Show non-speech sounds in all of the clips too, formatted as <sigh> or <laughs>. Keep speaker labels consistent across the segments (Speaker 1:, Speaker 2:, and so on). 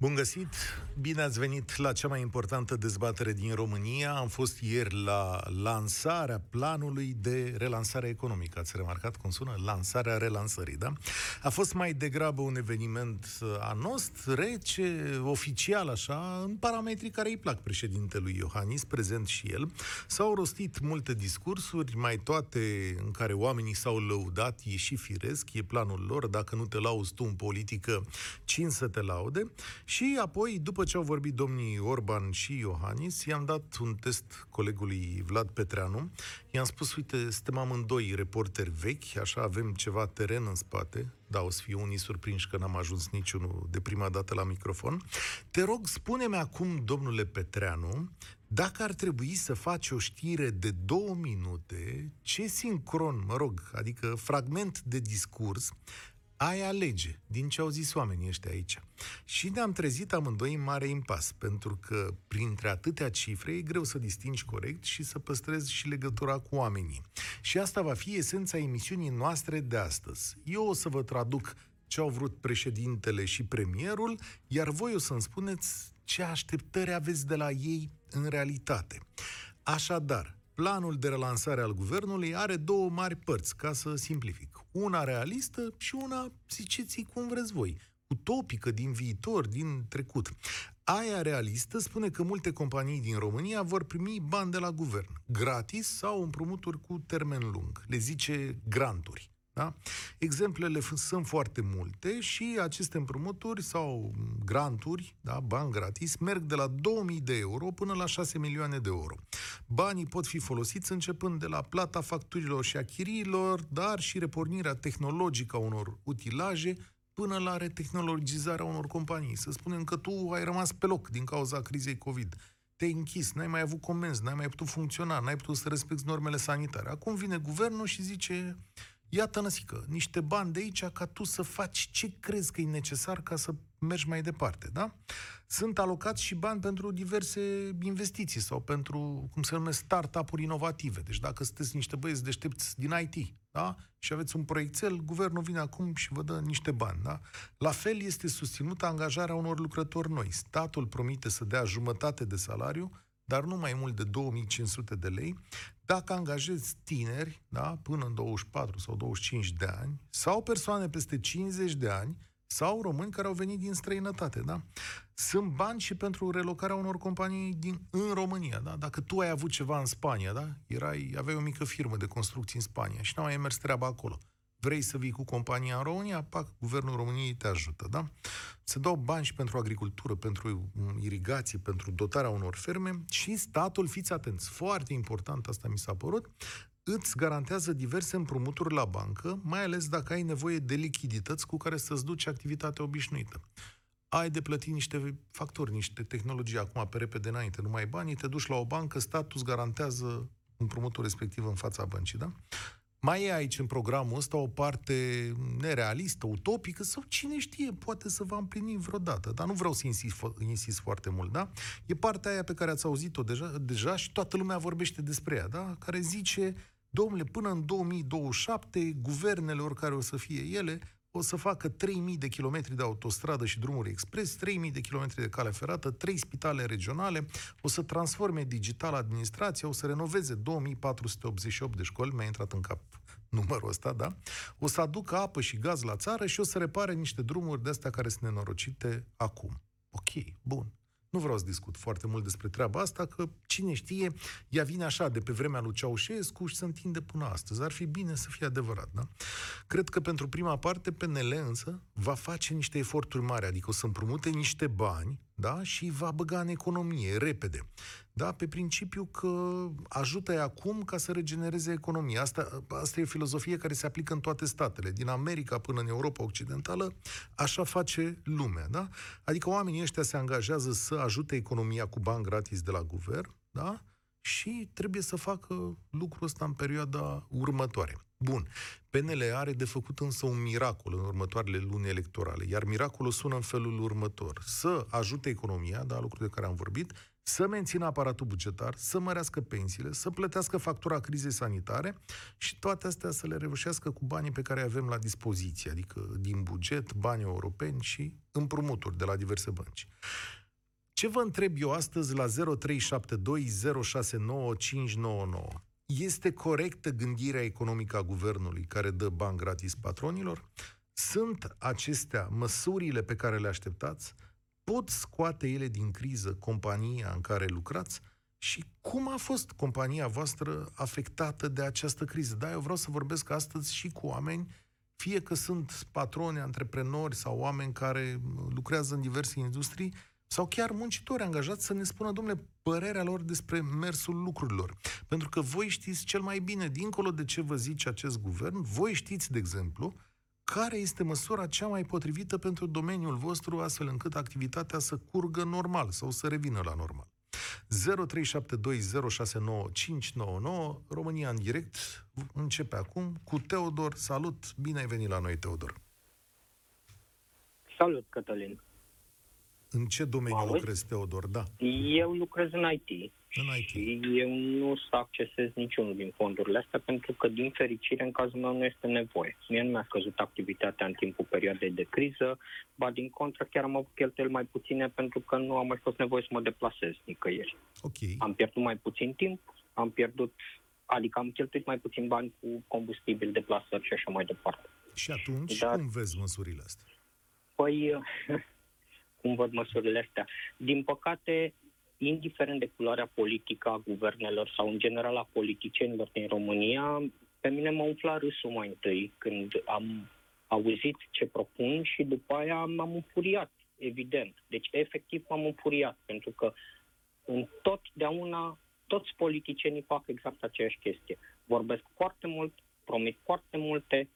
Speaker 1: Bun găsit! Bine ați venit la cea mai importantă dezbatere din România. Am fost ieri la lansarea planului de relansare economică. Ați remarcat cum sună? Lansarea relansării, da? A fost mai degrabă un eveniment anost, rece, oficial așa, în parametrii care îi plac președintelui Iohannis, prezent și el. S-au rostit multe discursuri, mai toate în care oamenii s-au lăudat, e și firesc, e planul lor, dacă nu te lauzi tu în politică, cine să te laude? Și apoi, după ce au vorbit domnii Orban și Iohannis, i-am dat un test colegului Vlad Petreanu. I-am spus, uite, suntem amândoi reporteri vechi, așa avem ceva teren în spate, da, o să fie unii surprinși că n-am ajuns niciunul de prima dată la microfon. Te rog, spune-mi acum, domnule Petreanu, dacă ar trebui să faci o știre de două minute, ce sincron, mă rog, adică fragment de discurs, ai alege din ce au zis oamenii ăștia aici. Și ne-am trezit amândoi în mare impas, pentru că printre atâtea cifre e greu să distingi corect și să păstrezi și legătura cu oamenii. Și asta va fi esența emisiunii noastre de astăzi. Eu o să vă traduc ce au vrut președintele și premierul, iar voi o să-mi spuneți ce așteptări aveți de la ei în realitate. Așadar, Planul de relansare al guvernului are două mari părți, ca să simplific. Una realistă și una, ziceți cum vreți voi, utopică din viitor, din trecut. Aia realistă spune că multe companii din România vor primi bani de la guvern, gratis sau împrumuturi cu termen lung. Le zice granturi. Da? Exemplele sunt foarte multe și aceste împrumuturi sau granturi, da, bani gratis, merg de la 2000 de euro până la 6 milioane de euro. Banii pot fi folosiți începând de la plata facturilor și a chiriilor, dar și repornirea tehnologică a unor utilaje până la retehnologizarea unor companii. Să spunem că tu ai rămas pe loc din cauza crizei COVID. Te-ai închis, n-ai mai avut comenzi, n-ai mai putut funcționa, n-ai putut să respecti normele sanitare. Acum vine guvernul și zice, iată năsică, niște bani de aici ca tu să faci ce crezi că e necesar ca să mergi mai departe, da? Sunt alocați și bani pentru diverse investiții sau pentru, cum se numesc, start-up-uri inovative. Deci dacă sunteți niște băieți deștepți din IT, da? Și aveți un proiectel, guvernul vine acum și vă dă niște bani, da? La fel este susținută angajarea unor lucrători noi. Statul promite să dea jumătate de salariu dar nu mai mult de 2500 de lei, dacă angajezi tineri, da, până în 24 sau 25 de ani, sau persoane peste 50 de ani, sau români care au venit din străinătate, da? Sunt bani și pentru relocarea unor companii din, în România, da? Dacă tu ai avut ceva în Spania, da? Erai, aveai o mică firmă de construcții în Spania și nu ai mers treaba acolo vrei să vii cu compania în România, pac, guvernul României te ajută, da? Se dau bani și pentru agricultură, pentru irigație, pentru dotarea unor ferme și statul, fiți atenți, foarte important, asta mi s-a părut, îți garantează diverse împrumuturi la bancă, mai ales dacă ai nevoie de lichidități cu care să-ți duci activitatea obișnuită. Ai de plătit niște factori, niște tehnologii acum pe repede înainte, nu mai ai banii, te duci la o bancă, statul îți garantează împrumutul respectiv în fața băncii, da? Mai e aici în programul ăsta o parte nerealistă, utopică sau cine știe, poate să va împlini vreodată, dar nu vreau să insist, insist foarte mult, da? E partea aia pe care ați auzit-o deja, deja și toată lumea vorbește despre ea, da? Care zice, domnule, până în 2027, guvernele, oricare o să fie ele, o să facă 3.000 de kilometri de autostradă și drumuri expres, 3.000 de kilometri de cale ferată, 3 spitale regionale, o să transforme digital administrația, o să renoveze 2.488 de școli, mi-a intrat în cap numărul ăsta, da? O să aducă apă și gaz la țară și o să repare niște drumuri de astea care sunt nenorocite acum. Ok, bun. Nu vreau să discut foarte mult despre treaba asta, că cine știe, ea vine așa de pe vremea lui Ceaușescu și se întinde până astăzi. Ar fi bine să fie adevărat, da? Cred că pentru prima parte PNL însă va face niște eforturi mari, adică o să împrumute niște bani da? și va băga în economie repede. Da? Pe principiu că ajută acum ca să regenereze economia. Asta, asta e o filozofie care se aplică în toate statele. Din America până în Europa Occidentală, așa face lumea. Da? Adică oamenii ăștia se angajează să ajute economia cu bani gratis de la guvern, da? Și trebuie să facă lucrul ăsta în perioada următoare. Bun. PNL are de făcut însă un miracol în următoarele luni electorale, iar miracolul sună în felul următor. Să ajute economia, da, lucruri de care am vorbit, să mențină aparatul bugetar, să mărească pensiile, să plătească factura crizei sanitare și toate astea să le reușească cu banii pe care avem la dispoziție, adică din buget, bani europeni și împrumuturi de la diverse bănci. Ce vă întreb eu astăzi la 0372069599? Este corectă gândirea economică a guvernului care dă bani gratis patronilor? Sunt acestea măsurile pe care le așteptați? Pot scoate ele din criză compania în care lucrați? Și cum a fost compania voastră afectată de această criză? Da, eu vreau să vorbesc astăzi și cu oameni, fie că sunt patroni, antreprenori sau oameni care lucrează în diverse industrii, sau chiar muncitori angajați să ne spună, domnule, părerea lor despre mersul lucrurilor. Pentru că voi știți cel mai bine, dincolo de ce vă zice acest guvern, voi știți, de exemplu, care este măsura cea mai potrivită pentru domeniul vostru, astfel încât activitatea să curgă normal sau să revină la normal. 0372069599 România în direct începe acum cu Teodor. Salut! Bine ai venit la noi, Teodor!
Speaker 2: Salut, Cătălin!
Speaker 1: În ce domeniu Auzi? lucrezi, Teodor? Da.
Speaker 2: Eu lucrez în IT.
Speaker 1: În IT.
Speaker 2: Și eu nu să accesez niciunul din fondurile astea, pentru că, din fericire, în cazul meu nu este nevoie. Mie nu mi-a scăzut activitatea în timpul perioadei de criză, ba din contră chiar am avut cheltuieli mai puține pentru că nu am mai fost nevoie să mă deplasez nicăieri.
Speaker 1: Okay.
Speaker 2: Am pierdut mai puțin timp, am pierdut, adică am cheltuit mai puțin bani cu combustibil, deplasări și așa mai departe.
Speaker 1: Și atunci, Dar, cum vezi măsurile astea?
Speaker 2: Păi, <laughs> cum văd măsurile astea. Din păcate, indiferent de culoarea politică a guvernelor sau în general a politicienilor din România, pe mine m-a umflat râsul mai întâi când am auzit ce propun și după aia m-am înfuriat, evident. Deci efectiv m-am înfuriat, pentru că în totdeauna toți politicienii fac exact aceeași chestie. Vorbesc foarte mult, promit foarte multe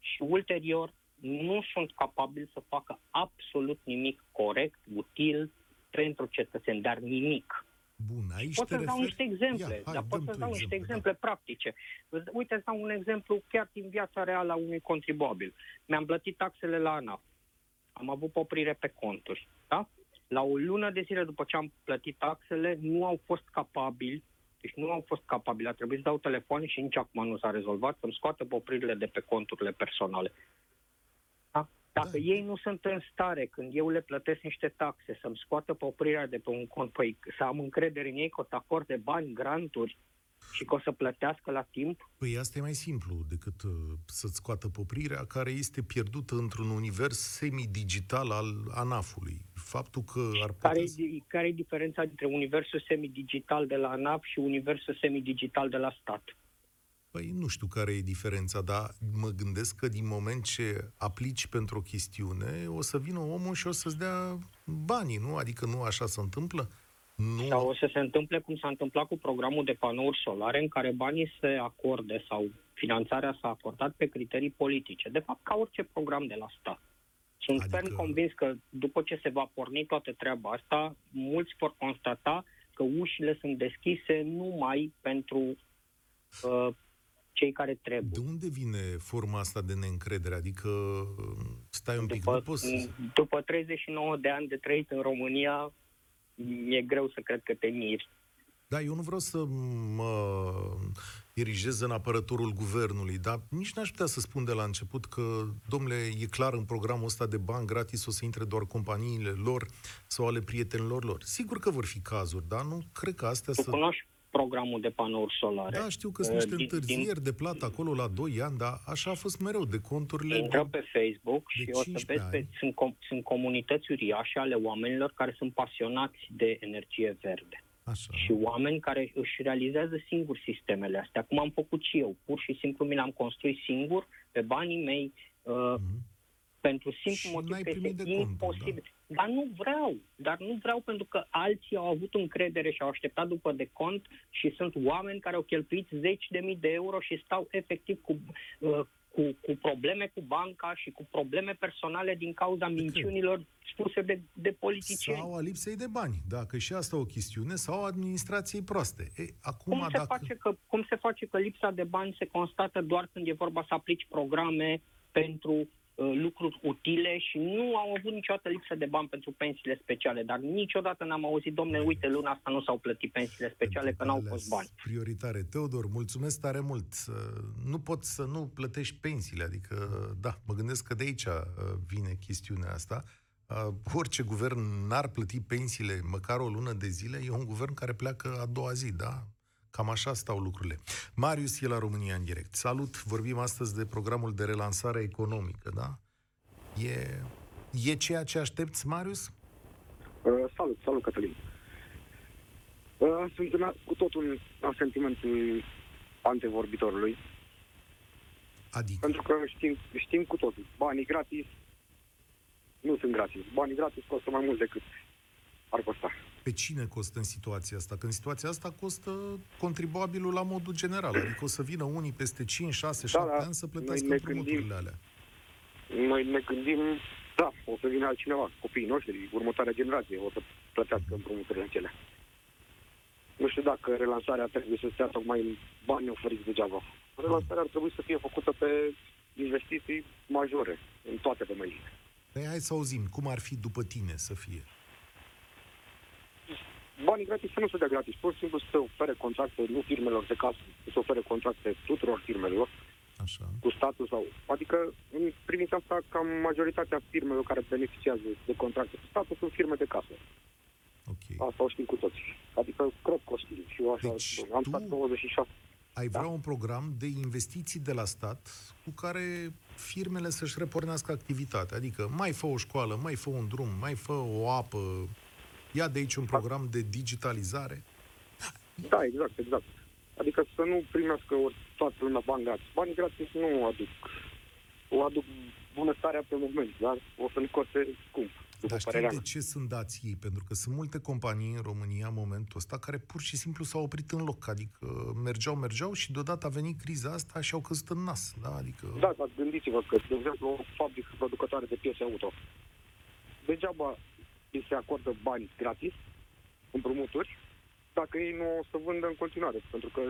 Speaker 2: și ulterior nu sunt capabili să facă absolut nimic corect, util pentru cetățeni, dar nimic.
Speaker 1: Bun, aici
Speaker 2: pot
Speaker 1: să
Speaker 2: dau niște exemple, Ia, dar pot să dau niște exemple da. practice. Uite, să dau un exemplu chiar din viața reală a unui contribuabil. Mi-am plătit taxele la ANAF. Am avut poprire pe conturi. Da? La o lună de zile după ce am plătit taxele, nu au fost capabili deci nu au fost capabili. A trebuit să dau telefon și nici acum nu s-a rezolvat să-mi scoată popririle de pe conturile personale. Dacă da. ei nu sunt în stare, când eu le plătesc niște taxe, să-mi scoată poprirea de pe un cont, păi să am încredere în ei că o să acorde bani, granturi și că o să plătească la timp?
Speaker 1: Păi asta e mai simplu decât uh, să-ți scoată poprirea, care este pierdută într-un univers semi-digital al ANAF-ului. Faptul că ar putea...
Speaker 2: Care, care e diferența dintre universul semi-digital de la ANAF și universul semi-digital de la stat?
Speaker 1: Păi nu știu care e diferența, dar mă gândesc că din moment ce aplici pentru o chestiune, o să vină omul și o să-ți dea banii, nu? Adică nu așa se întâmplă? Nu.
Speaker 2: Sau o să se întâmple cum s-a întâmplat cu programul de panouri solare, în care banii se acorde sau finanțarea s-a acordat pe criterii politice. De fapt, ca orice program de la stat. Sunt adică... ferm convins că după ce se va porni toată treaba asta, mulți vor constata că ușile sunt deschise numai pentru uh, cei care trebuie.
Speaker 1: De unde vine forma asta de neîncredere? Adică, stai un pic, după,
Speaker 2: nu poți... După 39 de ani de trăit în România, e greu să cred că te miri.
Speaker 1: Da, eu nu vreau să mă erigez în apărătorul guvernului, dar nici n-aș putea să spun de la început că, domnule, e clar în programul ăsta de bani gratis o să intre doar companiile lor sau ale prietenilor lor. Sigur că vor fi cazuri, dar nu cred că astea
Speaker 2: tu să... Cunoști, programul de panouri solare.
Speaker 1: Da, știu că sunt niște din, întârzieri din, de plată acolo la 2 ani, dar așa a fost mereu de conturile.
Speaker 2: Intră pe Facebook și o să vezi că sunt, sunt comunități uriașe ale oamenilor care sunt pasionați de energie verde.
Speaker 1: Așa.
Speaker 2: Și oameni care își realizează singur sistemele astea, cum am făcut și eu. Pur și simplu mi le-am construit singur, pe banii mei, uh, mm-hmm pentru simplu motiv că este imposibil. Da. Dar nu vreau, dar nu vreau pentru că alții au avut încredere și au așteptat după de cont și sunt oameni care au cheltuit zeci de mii de euro și stau efectiv cu, uh, cu, cu probleme cu banca și cu probleme personale din cauza minciunilor spuse de, de politicieni.
Speaker 1: Sau a lipsei de bani, dacă și asta o chestiune, sau administrației proaste. E, acum,
Speaker 2: cum, se
Speaker 1: dacă...
Speaker 2: face că, cum se face că lipsa de bani se constată doar când e vorba să aplici programe pentru uh, lucruri utile și nu au avut niciodată lipsă de bani pentru pensiile speciale, dar niciodată n-am auzit, domne, uite, luna asta nu s-au plătit pensiile speciale, că n-au fost bani.
Speaker 1: Prioritare. Teodor, mulțumesc tare mult. Nu pot să nu plătești pensiile, adică, da, mă gândesc că de aici vine chestiunea asta uh, orice guvern n-ar plăti pensiile măcar o lună de zile, e un guvern care pleacă a doua zi, da? Cam așa stau lucrurile. Marius e la România în direct. Salut! Vorbim astăzi de programul de relansare economică, da? E, e ceea ce aștepți, Marius?
Speaker 3: Uh, salut, salut, Cătălin. Uh, sunt în, cu totul în sentimentul antevorbitorului.
Speaker 1: Adică?
Speaker 3: Pentru că știm, știm cu totul. Banii gratis nu sunt gratis. Banii gratis costă mai mult decât ar costa.
Speaker 1: Pe cine costă în situația asta? Că în situația asta costă contribuabilul la modul general. Adică o să vină unii peste 5, 6, 7 da, ani să plătească noi împrumuturile gândim, alea.
Speaker 3: Noi ne gândim, da, o să vină altcineva, copiii noștri, următoarea generație, o să plătească împrumuturile acelea. Nu știu dacă relansarea trebuie să stea tocmai în bani oferiți degeaba. Relansarea ar trebui să fie făcută pe investiții majore în toate domeniile.
Speaker 1: Păi hai să auzim, cum ar fi după tine să fie?
Speaker 3: Banii gratis să nu se dea gratis, pur și simplu să ofere contracte, nu firmelor de casă, să ofere contracte tuturor firmelor,
Speaker 1: Așa.
Speaker 3: cu statul sau... Adică, în privința asta, cam majoritatea firmelor care beneficiază de contracte cu statul sunt firme de casă.
Speaker 1: Okay.
Speaker 3: Asta o știm cu toți. Adică, cred că o știm. Și eu așa, deci am tu... stat 26
Speaker 1: ai da? vrea un program de investiții de la stat cu care firmele să-și repornească activitatea. Adică mai fă o școală, mai fă un drum, mai fă o apă, ia de aici un program de digitalizare.
Speaker 3: Da, exact, exact. Adică să nu primească ori toată lumea bani gratis. Banii gratis nu aduc. O aduc bunăstarea pe moment, dar o să nu coste scump.
Speaker 1: Dar știi de ce sunt dați ei? Pentru că sunt multe companii în România în momentul ăsta care pur și simplu s-au oprit în loc. Adică mergeau, mergeau și deodată a venit criza asta și au căzut în nas. Da, adică...
Speaker 3: da, dar gândiți-vă că, de exemplu, o fabrică producătoare de piese auto. Degeaba îi se acordă bani gratis, împrumuturi, dacă ei nu o să vândă în continuare, pentru că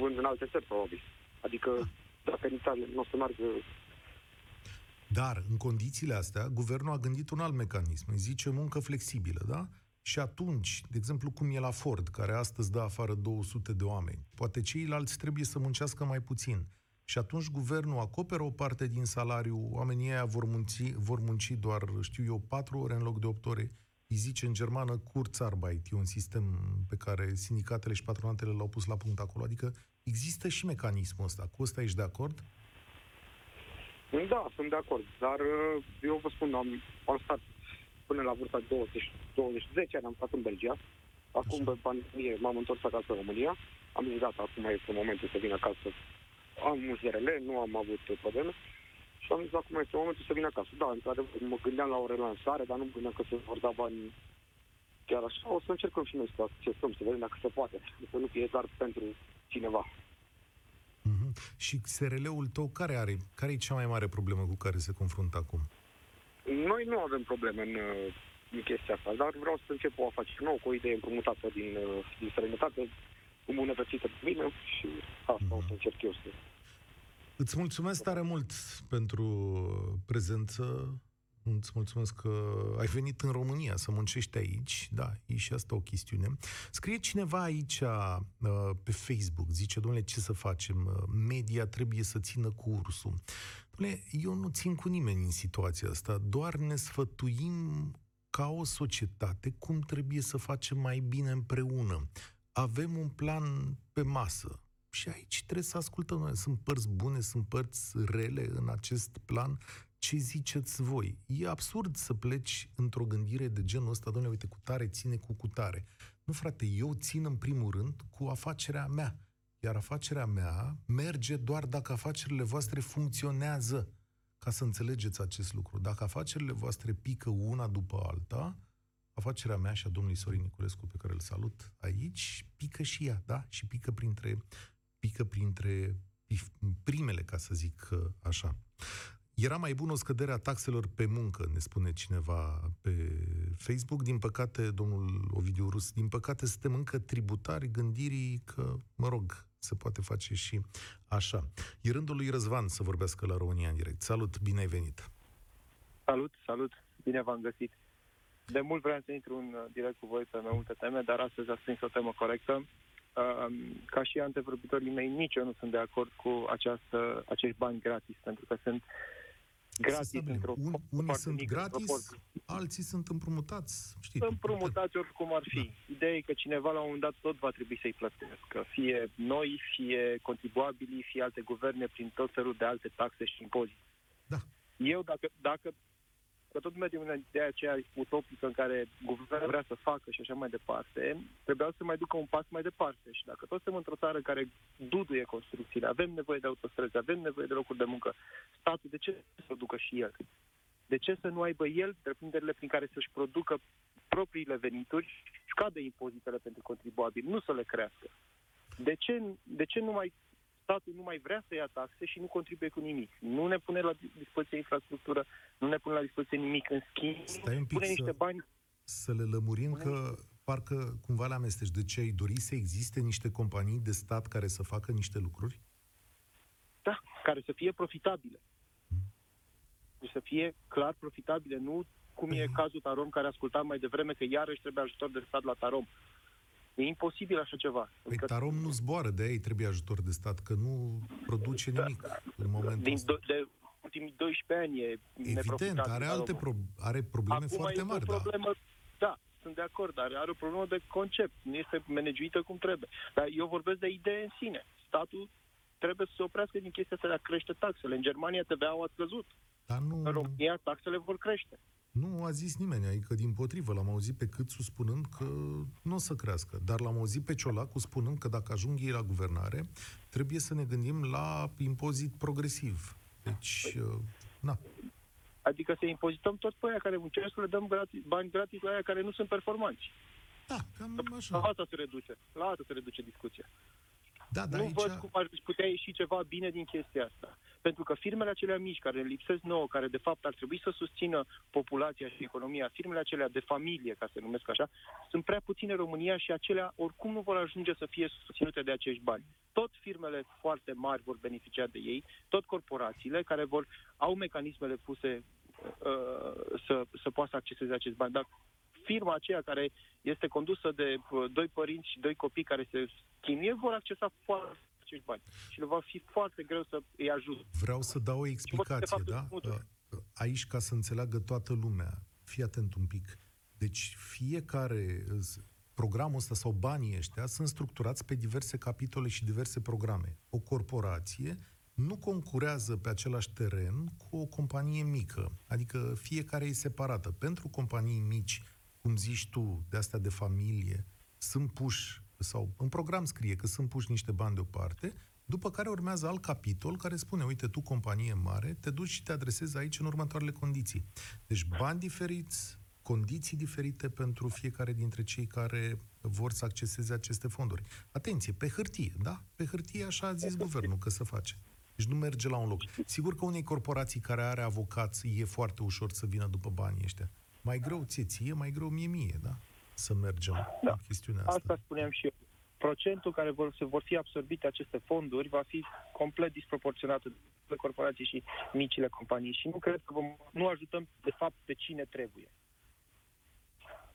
Speaker 3: vând în alte țări, probabil. Adică, dacă în Italia nu o să meargă
Speaker 1: dar, în condițiile astea, guvernul a gândit un alt mecanism. Îi zice muncă flexibilă, da? Și atunci, de exemplu, cum e la Ford, care astăzi dă afară 200 de oameni, poate ceilalți trebuie să muncească mai puțin. Și atunci guvernul acoperă o parte din salariu, oamenii aia vor munci, vor munci doar, știu eu, 4 ore în loc de 8 ore. Îi zice în germană Kurzarbeit, e un sistem pe care sindicatele și patronatele l-au pus la punct acolo. Adică există și mecanismul ăsta. Cu ăsta ești de acord?
Speaker 3: Da, sunt de acord, dar uh, eu vă spun, am, am stat până la vârsta 20, 20 10 ani am stat în Belgia, acum pe pandemie m-am întors acasă în România, am zis gata, acum este momentul să vin acasă, am mulți RL, nu am avut probleme, și am zis acum este momentul să vin acasă. Da, într-adevăr, mă gândeam la o relansare, dar nu mă gândeam că se vor da bani chiar așa. O să încercăm și noi să acceptăm, să vedem dacă se poate, să nu fie doar pentru cineva.
Speaker 1: Mm-hmm. Și SRL-ul tău care are? Care e cea mai mare problemă cu care se confruntă acum?
Speaker 3: Noi nu avem probleme în, în chestia asta, dar vreau să încep o afacere nouă, cu o idee împrumutată din, din străinătate, îmbunătățită pe mine și asta mm-hmm. o să încerc eu să...
Speaker 1: Îți mulțumesc tare mult pentru prezență Îți mulțumesc că ai venit în România să muncești aici. Da, e și asta o chestiune. Scrie cineva aici uh, pe Facebook, zice, domnule, ce să facem? Uh, media trebuie să țină cu ursul. Domnule, eu nu țin cu nimeni în situația asta, doar ne sfătuim ca o societate cum trebuie să facem mai bine împreună. Avem un plan pe masă. Și aici trebuie să ascultăm. Sunt părți bune, sunt părți rele în acest plan ce ziceți voi? E absurd să pleci într-o gândire de genul ăsta, domnule, uite, cu tare ține cu cutare. Nu, frate, eu țin în primul rând cu afacerea mea. Iar afacerea mea merge doar dacă afacerile voastre funcționează. Ca să înțelegeți acest lucru. Dacă afacerile voastre pică una după alta, afacerea mea și a domnului Sorin Niculescu, pe care îl salut aici, pică și ea, da? Și pică printre, pică printre primele, ca să zic așa. Era mai bună o scădere a taxelor pe muncă, ne spune cineva pe Facebook. Din păcate, domnul Ovidiu Rus, din păcate suntem încă tributari gândirii că, mă rog, se poate face și așa. E rândul lui Răzvan să vorbească la România în direct. Salut, bine ai venit!
Speaker 4: Salut, salut! Bine v-am găsit! De mult vreau să intru în uh, direct cu voi pe mai multe teme, dar astăzi ați prins o temă corectă. Uh, ca și antevorbitorii mei, nici eu nu sunt de acord cu această, acești bani gratis, pentru că sunt gratis într-o
Speaker 1: Un, unii
Speaker 4: foarte
Speaker 1: sunt
Speaker 4: mică
Speaker 1: gratis,
Speaker 4: proporție.
Speaker 1: alții sunt împrumutați. Știi,
Speaker 4: Împrumutați oricum ar fi. Ideea e că cineva la un moment dat tot va trebui să-i plătească. Fie noi, fie contribuabilii, fie alte guverne prin tot felul de alte taxe și impozite.
Speaker 1: Da.
Speaker 4: Eu, dacă, dacă că tot mergem în ideea aceea utopică în care guvernul vrea să facă și așa mai departe, trebuia să mai ducă un pas mai departe. Și dacă tot suntem într-o țară care duduie construcțiile, avem nevoie de autostrăzi, avem nevoie de locuri de muncă, statul de ce să ducă și el? De ce să nu aibă el întreprinderile prin care să-și producă propriile venituri, scadă impozitele pentru contribuabili, nu să le crească? De ce, de ce nu mai statul nu mai vrea să ia taxe și nu contribuie cu nimic. Nu ne pune la dispoziție infrastructură, nu ne pune la dispoziție nimic. În schimb,
Speaker 1: Stai un pic
Speaker 4: pune
Speaker 1: să-
Speaker 4: niște bani.
Speaker 1: Să le lămurim că parcă cumva le amesteci. De ce ai dori să existe niște companii de stat care să facă niște lucruri?
Speaker 4: Da, care să fie profitabile. Deci să fie clar profitabile, nu cum e cazul Tarom, care ascultam mai devreme că iarăși trebuie ajutor de stat la Tarom. E imposibil așa ceva.
Speaker 1: Păi
Speaker 4: Adică
Speaker 1: Tarom nu zboară, de aia îi trebuie ajutor de stat, că nu produce nimic în momentul
Speaker 4: din
Speaker 1: ăsta.
Speaker 4: do- de ultimii 12 ani e
Speaker 1: Evident,
Speaker 4: neprofitabil
Speaker 1: are alte
Speaker 4: Taromul.
Speaker 1: pro- are probleme
Speaker 4: Acum
Speaker 1: foarte
Speaker 4: e
Speaker 1: mari,
Speaker 4: o
Speaker 1: da.
Speaker 4: problemă, da, sunt de acord, dar are o problemă de concept, nu este managuită cum trebuie. Dar eu vorbesc de idee în sine. Statul trebuie să se oprească din chestia asta de a crește taxele. În Germania TVA-ul a scăzut.
Speaker 1: Dar nu,
Speaker 4: În România taxele vor crește.
Speaker 1: nu a zis nimeni, adică din potrivă, l-am auzit pe Câțu spunând că nu o să crească, dar l-am auzit pe Ciolacu spunând că dacă ajung ei la guvernare, trebuie să ne gândim la impozit progresiv. Deci, uh, na,
Speaker 4: Adică să impozităm tot pe aia care muncesc, să le dăm gratis, bani gratis la aia care nu sunt performanți.
Speaker 1: da, cam
Speaker 4: La
Speaker 1: așa.
Speaker 4: asta se reduce. La asta se reduce discuția.
Speaker 1: Da, dar
Speaker 4: nu
Speaker 1: aici...
Speaker 4: văd cum ar putea ieși ceva bine din chestia asta. Pentru că firmele acelea mici, care ne lipsesc nouă, care de fapt ar trebui să susțină populația și economia, firmele acelea de familie, ca să le numesc așa, sunt prea puține în România și acelea oricum nu vor ajunge să fie susținute de acești bani. Tot firmele foarte mari vor beneficia de ei, tot corporațiile care vor au mecanismele puse uh, să, să poată să acceseze acești bani. Dar firma aceea care este condusă de uh, doi părinți și doi copii care se chinuie vor accesa foarte acești bani. Și le va fi foarte greu să îi ajute.
Speaker 1: Vreau să dau o
Speaker 4: de
Speaker 1: explicație,
Speaker 4: fapt,
Speaker 1: da?
Speaker 4: împrumuturi.
Speaker 1: Aici, ca să înțeleagă toată lumea, fii atent un pic. Deci, fiecare programul ăsta sau banii ăștia sunt structurați pe diverse capitole și diverse programe. O corporație nu concurează pe același teren cu o companie mică. Adică fiecare e separată. Pentru companii mici, cum zici tu, de astea de familie, sunt puși, sau în program scrie că sunt puși niște bani deoparte, după care urmează alt capitol care spune, uite, tu, companie mare, te duci și te adresezi aici în următoarele condiții. Deci bani diferiți, condiții diferite pentru fiecare dintre cei care vor să acceseze aceste fonduri. Atenție, pe hârtie, da? Pe hârtie așa a zis guvernul că se face. Deci nu merge la un loc. Sigur că unei corporații care are avocați e foarte ușor să vină după banii ăștia. Mai greu ție, ție, mai greu mie, mie, da? Să mergem
Speaker 4: Da.
Speaker 1: în chestiunea asta.
Speaker 4: Asta spuneam și eu. Procentul care vor, se vor fi absorbite aceste fonduri va fi complet disproporționat de corporații și micile companii și nu cred că vom, nu ajutăm de fapt pe cine trebuie.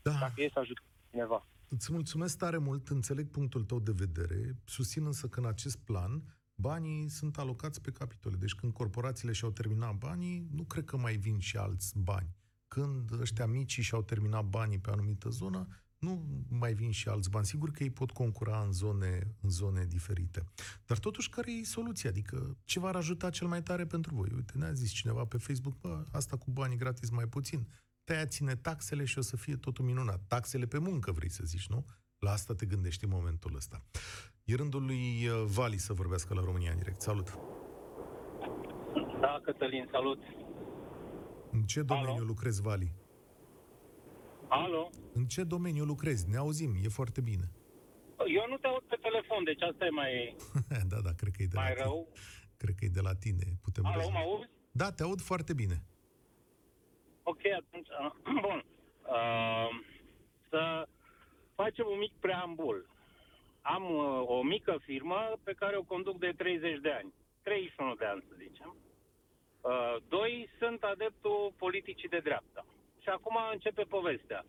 Speaker 1: Da.
Speaker 4: Dacă e să ajutăm cineva.
Speaker 1: Îți mulțumesc tare mult, înțeleg punctul tău de vedere, susțin însă că în acest plan banii sunt alocați pe capitole. Deci când corporațiile și-au terminat banii, nu cred că mai vin și alți bani. Când ăștia mici și-au terminat banii pe anumită zonă, nu mai vin și alți bani. Sigur că ei pot concura în zone, în zone diferite. Dar totuși, care e soluția? Adică, ce v-ar ajuta cel mai tare pentru voi? Uite, ne-a zis cineva pe Facebook, bă, asta cu banii gratis mai puțin. Tăiați-ne taxele și o să fie totul minunat. Taxele pe muncă, vrei să zici, nu? La asta te gândești în momentul ăsta. E rândul lui uh, Vali să vorbească la România în direct. Salut!
Speaker 5: Da, Cătălin, salut.
Speaker 1: În ce domeniu
Speaker 5: Alo?
Speaker 1: lucrezi, Vali?
Speaker 5: Alo?
Speaker 1: În ce domeniu lucrezi? Ne auzim, e foarte bine.
Speaker 5: Eu nu te aud pe telefon, deci asta e mai, <laughs>
Speaker 1: da, da, cred că e de
Speaker 5: mai
Speaker 1: la
Speaker 5: rău.
Speaker 1: tine. Cred că e de la tine. Putem
Speaker 5: Alo,
Speaker 1: rezolva.
Speaker 5: mă auzi?
Speaker 1: Da, te aud foarte bine.
Speaker 5: Ok, atunci, uh, <clears throat> bun. Uh, să facem un mic preambul. Am uh, o mică firmă pe care o conduc de 30 de ani. 31 de ani, să zicem. Uh, doi, sunt adeptul politicii de dreapta. Și acum începe povestea.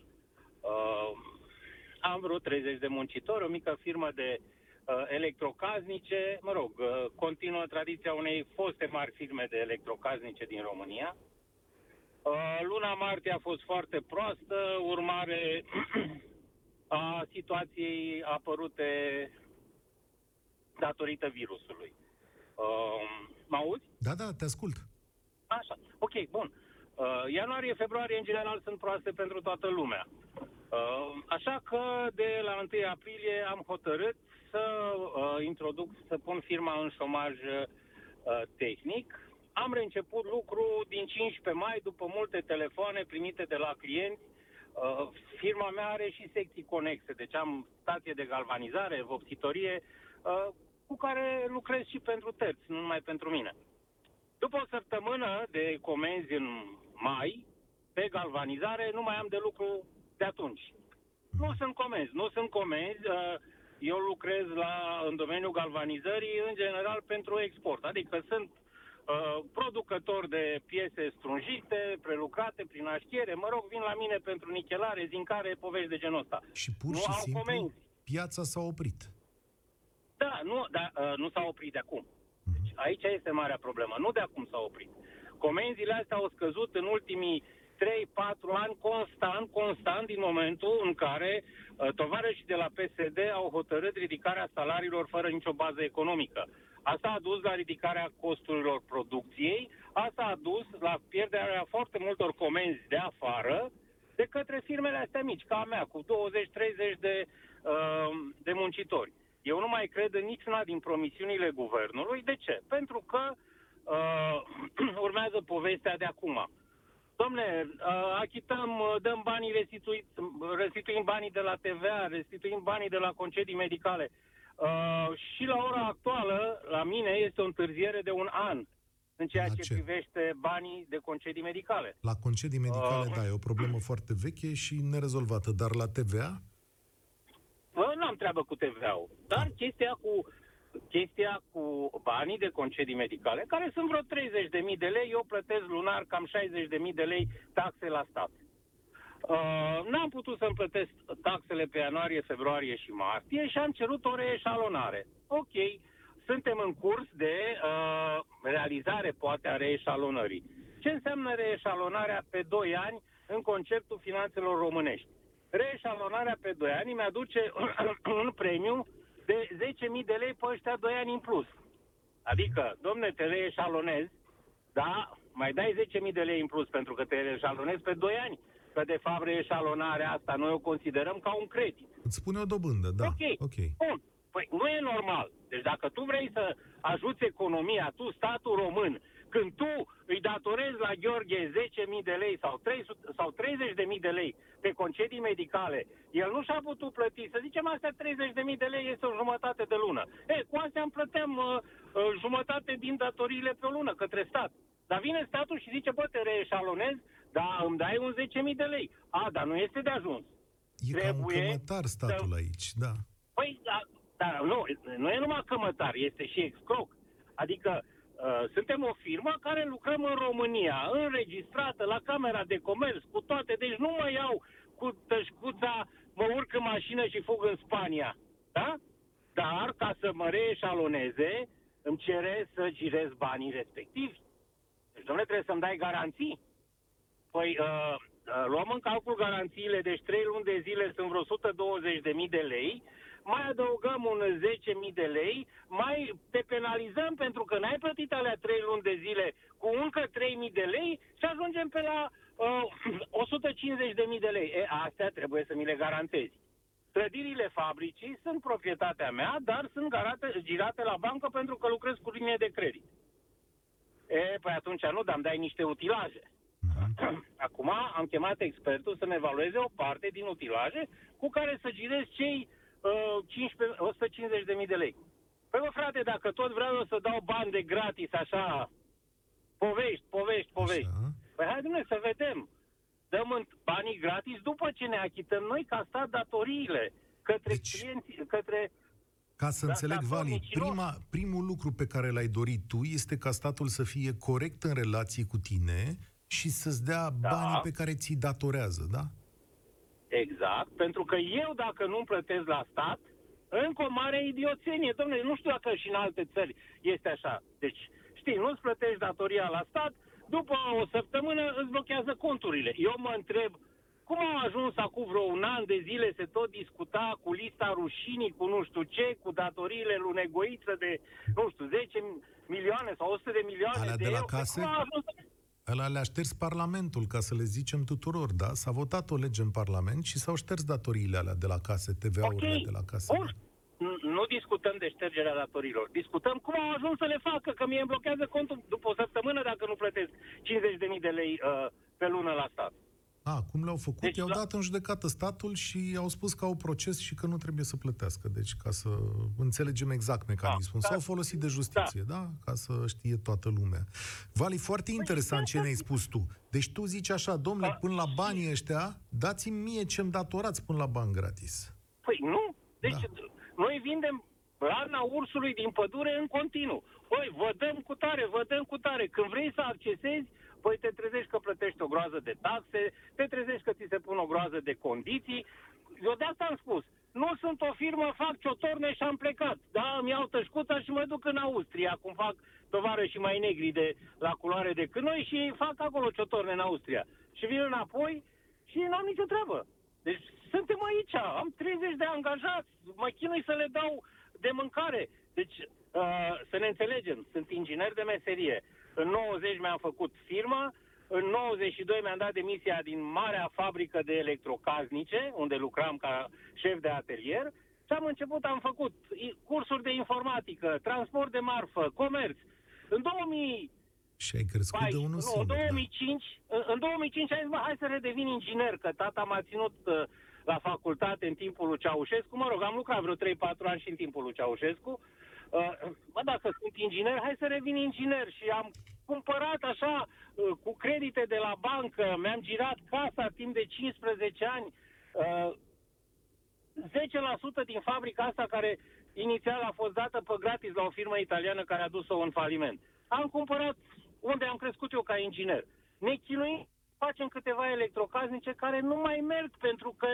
Speaker 5: Uh, am vreo 30 de muncitori, o mică firmă de uh, electrocaznice, mă rog, uh, continuă tradiția unei foste mari firme de electrocaznice din România. Uh, luna martie a fost foarte proastă, urmare a situației apărute datorită virusului. Uh, mă auzi?
Speaker 1: Da, da, te ascult.
Speaker 5: Așa, ok, bun. Uh, ianuarie, februarie, în general, sunt proaste pentru toată lumea. Uh, așa că de la 1 aprilie am hotărât să uh, introduc, să pun firma în șomaj uh, tehnic. Am reînceput lucru din 15 mai, după multe telefoane primite de la clienți. Uh, firma mea are și secții conexe, deci am stație de galvanizare, vopsitorie, uh, cu care lucrez și pentru terți, nu numai pentru mine. După o săptămână de comenzi în mai, pe galvanizare, nu mai am de lucru de atunci. Nu sunt comenzi, nu sunt comenzi. uh, Eu lucrez la, în domeniul galvanizării, în general, pentru export. Adică sunt uh, producător de piese strunjite, prelucrate prin așchiere, mă rog, vin la mine pentru nichelare, zincare, povești de genul ăsta.
Speaker 1: Și pur
Speaker 5: Nu
Speaker 1: și
Speaker 5: au
Speaker 1: simplu,
Speaker 5: comenzi.
Speaker 1: piața s-a oprit.
Speaker 5: Da, nu, da, uh, nu s-a oprit de acum. Deci aici este marea problemă. Nu de acum s-a oprit. Comenzile astea au scăzut în ultimii 3-4 ani constant, constant din momentul în care uh, tovarășii de la PSD au hotărât ridicarea salariilor fără nicio bază economică. Asta a dus la ridicarea costurilor producției, asta a dus la pierderea foarte multor comenzi de afară de către firmele astea mici, ca a mea, cu 20-30 de, uh, de muncitori. Eu nu mai cred în niciuna din promisiunile guvernului. De ce? Pentru că uh, <clears throat> urmează povestea de acum. Domne, uh, achităm, uh, dăm banii restituiți, restituim banii de la TVA, restituim banii de la concedii medicale. Uh, și la ora actuală, la mine, este o întârziere de un an în ceea
Speaker 1: La
Speaker 5: ce,
Speaker 1: ce?
Speaker 5: privește banii de concedii medicale.
Speaker 1: La concedii medicale,
Speaker 5: Uh.
Speaker 1: da, e o problemă foarte veche și nerezolvată, dar la TVA,
Speaker 5: Bă, n-am treabă cu TVA-ul, dar chestia cu chestia cu banii de concedii medicale, care sunt vreo 30.000 de lei, eu plătesc lunar cam 60.000 de lei taxe la stat. Uh, n-am putut să-mi plătesc taxele pe ianuarie, februarie și martie și am cerut o reeșalonare. Ok, suntem în curs de uh, realizare, poate, a reeșalonării. Ce înseamnă reeșalonarea pe 2 ani în conceptul finanțelor românești? Reeșalonarea pe 2 ani mi-aduce <clears throat> un premiu de 10.000 de lei pe ăștia 2 ani în plus. Adică, domne, te reeșalonezi, da, mai dai 10.000 de lei în plus pentru că te reeșalonezi pe 2 ani. Că, de fapt, reeșalonarea asta noi o considerăm ca un credit.
Speaker 1: îți spune o dobândă, da.
Speaker 5: Ok.
Speaker 1: ok.
Speaker 5: Bun. Păi nu e normal. Deci dacă tu vrei să ajuți economia, tu, statul român, când tu îi datorezi la Gheorghe 10.000 de lei sau, 300, sau 30.000 de lei pe concedii medicale, el nu și-a putut plăti, să zicem astea 30.000 de lei este o jumătate de lună. E, cu astea îmi plăteam uh, uh, jumătate din datoriile pe o lună către stat. Dar vine statul și zice, bă, te reeșalonez, dar îmi dai un 10.000 de lei. A, dar nu este de ajuns.
Speaker 1: E ca un
Speaker 5: trebuie
Speaker 1: cămătar statul aici, da.
Speaker 5: Păi, da, da, nu, nu e numai cămătar, este și excroc. Adică uh, suntem o firmă care lucrăm în România, înregistrată la Camera de Comerț, cu toate, deci nu mă iau cu tășcuța, mă urc în mașină și fug în Spania. Da? Dar, ca să mă reeșaloneze, îmi cere să girez banii respectivi. Deci, domnule, trebuie să-mi dai garanții. Păi, uh, uh, luăm în calcul garanțiile, deci 3 luni de zile sunt vreo 120.000 de lei, mai adăugăm un 10.000 de lei, mai te penalizăm pentru că n-ai plătit alea 3 luni de zile cu încă 3.000 de lei și ajungem pe la uh, <clears throat> 150.000 de lei. E, astea trebuie să mi le garantezi. Clădirile fabricii sunt proprietatea mea, dar sunt garate, girate la bancă pentru că lucrez cu linie de credit. E, păi atunci nu, dar îmi dai niște utilaje. <clears throat> Acum am chemat expertul să-mi evalueze o parte din utilaje cu care să girez cei uh, 15, 150.000 de lei. Păi mă frate, dacă tot vreau eu să dau bani de gratis așa, povești, povești, povești.
Speaker 1: Așa.
Speaker 5: Păi hai dumneavoastră să vedem. Dăm în banii gratis după ce ne achităm noi ca stat datoriile către
Speaker 1: Deci-
Speaker 5: clienți, către
Speaker 1: Ca să
Speaker 5: Da,
Speaker 1: înțeleg, Vali,
Speaker 5: statornicilor.
Speaker 1: prima, primul lucru pe care l-ai dorit tu este ca statul să fie corect în relație cu tine și să-ți dea
Speaker 5: Da.
Speaker 1: banii pe care ți-i datorează, da?
Speaker 5: Exact, pentru că eu dacă nu plătesc la stat, încă o mare idioțenie. Domnule, nu știu dacă și în alte țări este așa. Deci, știi, nu-ți plătești datoria la stat, după o săptămână îți blochează conturile. Eu mă întreb, cum au ajuns acum vreo un an de zile se tot discuta cu lista rușinii, cu nu știu ce, cu datoriile lui Negoiță de, nu știu, 10 milioane sau 100 de milioane
Speaker 1: Alea
Speaker 5: de,
Speaker 1: de la
Speaker 5: euro? Păi
Speaker 1: case?
Speaker 5: Cum au ajuns
Speaker 1: Ăla le-a șters Parlamentul, ca să le zicem tuturor, da? S-a votat o lege în Parlament și s-au șters datoriile alea de la case, TVA-urile
Speaker 5: Ok,
Speaker 1: de la case.
Speaker 5: bun. Nu- Nu discutăm de ștergerea datorilor. Discutăm cum au ajuns să le facă, că mie îmi blochează contul după o săptămână dacă nu plătesc 50.000 de lei uh, pe lună la stat.
Speaker 1: A, cum le-au făcut?
Speaker 5: Deci,
Speaker 1: I-au
Speaker 5: la-
Speaker 1: dat în judecată statul și au spus că au proces și că nu trebuie să plătească. Deci, ca să înțelegem exact mecanismul.
Speaker 5: Da,
Speaker 1: S-au
Speaker 5: da.
Speaker 1: folosit de justiție, da. Ca să știe toată lumea. Vali, foarte interesant ce ne-ai spus tu. Deci tu zici așa, domnule,
Speaker 5: Da.
Speaker 1: până la banii ăștia, dați-mi mie ce-mi datorați până la bani gratis.
Speaker 5: Păi nu. Deci
Speaker 1: Da.
Speaker 5: noi vindem rana ursului din pădure în continuu. Păi, vă dăm cu tare, vă dăm cu tare. Când vrei să accesezi, păi te trezești că plătești o groază de taxe, te trezești că ți se pun o groază de condiții. Eu de asta am spus. Nu sunt o firmă, fac ciotorne și am plecat. Da, îmi iau tășcuța și mă duc în Austria, cum fac tovarășii mai negri de la culoare decât noi și fac acolo ciotorne în Austria. Și vin înapoi și n-am nicio treabă. Deci suntem aici, am 30 de angajați, mă chinui să le dau de mâncare. Deci, uh, să ne înțelegem, sunt inginer de meserie. În 90 mi-am făcut firmă, în 92 mi-am dat demisia din marea fabrică de electrocasnice, unde lucram ca șef de atelier, și am început, am făcut i- cursuri de informatică, transport de marfă, comerț. În 2000,
Speaker 1: Și ai crescut
Speaker 5: Pai,
Speaker 1: de unul
Speaker 5: nu, în
Speaker 1: singur. Da.
Speaker 5: 2005, în, în 2005 am zis, bă, hai să redevin inginer, că tata m-a ținut uh, la facultate în timpul lui Ceaușescu. Mă rog, am lucrat vreo 3-4 ani și în timpul lui Ceaușescu. Uh, bă, dacă sunt inginer, hai să revin inginer. Și am cumpărat așa, uh, cu credite de la bancă, mi-am girat casa timp de 15 ani. Uh, 10% din fabrica asta care inițial a fost dată pe gratis la o firmă italiană care a dus-o în faliment. Am cumpărat unde am crescut eu ca inginer. Ne chinuim, facem câteva electrocasnice care nu mai merg pentru că...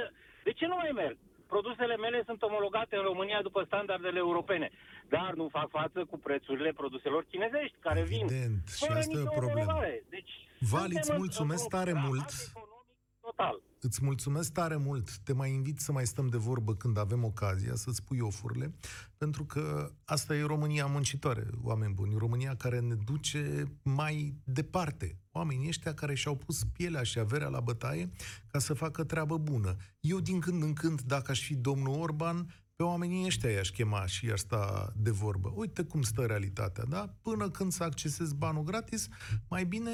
Speaker 5: De ce nu mai merg? Produsele mele sunt omologate în România după standardele europene, dar nu fac față cu prețurile produselor chinezești care vin.
Speaker 1: Evident, și
Speaker 5: fără
Speaker 1: asta e o
Speaker 5: nicio
Speaker 1: problemă.
Speaker 5: omologare. Deci,
Speaker 1: Vali,
Speaker 5: suntem
Speaker 1: îți
Speaker 5: în-
Speaker 1: mulțumesc
Speaker 5: într-un
Speaker 1: tare
Speaker 5: prăpăd
Speaker 1: mult.
Speaker 5: Economic Total.
Speaker 1: Îți mulțumesc tare mult. Te mai invit să mai stăm de vorbă când avem ocazia să-ți pui ofurile, pentru că asta e România muncitoare, oameni buni. România care ne duce mai departe. Oamenii ăștia care și-au pus pielea și averea la bătaie ca să facă treabă bună. Eu din când în când, dacă aș fi domnul Orban, pe oamenii ăștia i-aș chema și i-aș sta de vorbă. Uite cum stă realitatea, da? Până când să accesezi banul gratis, mai bine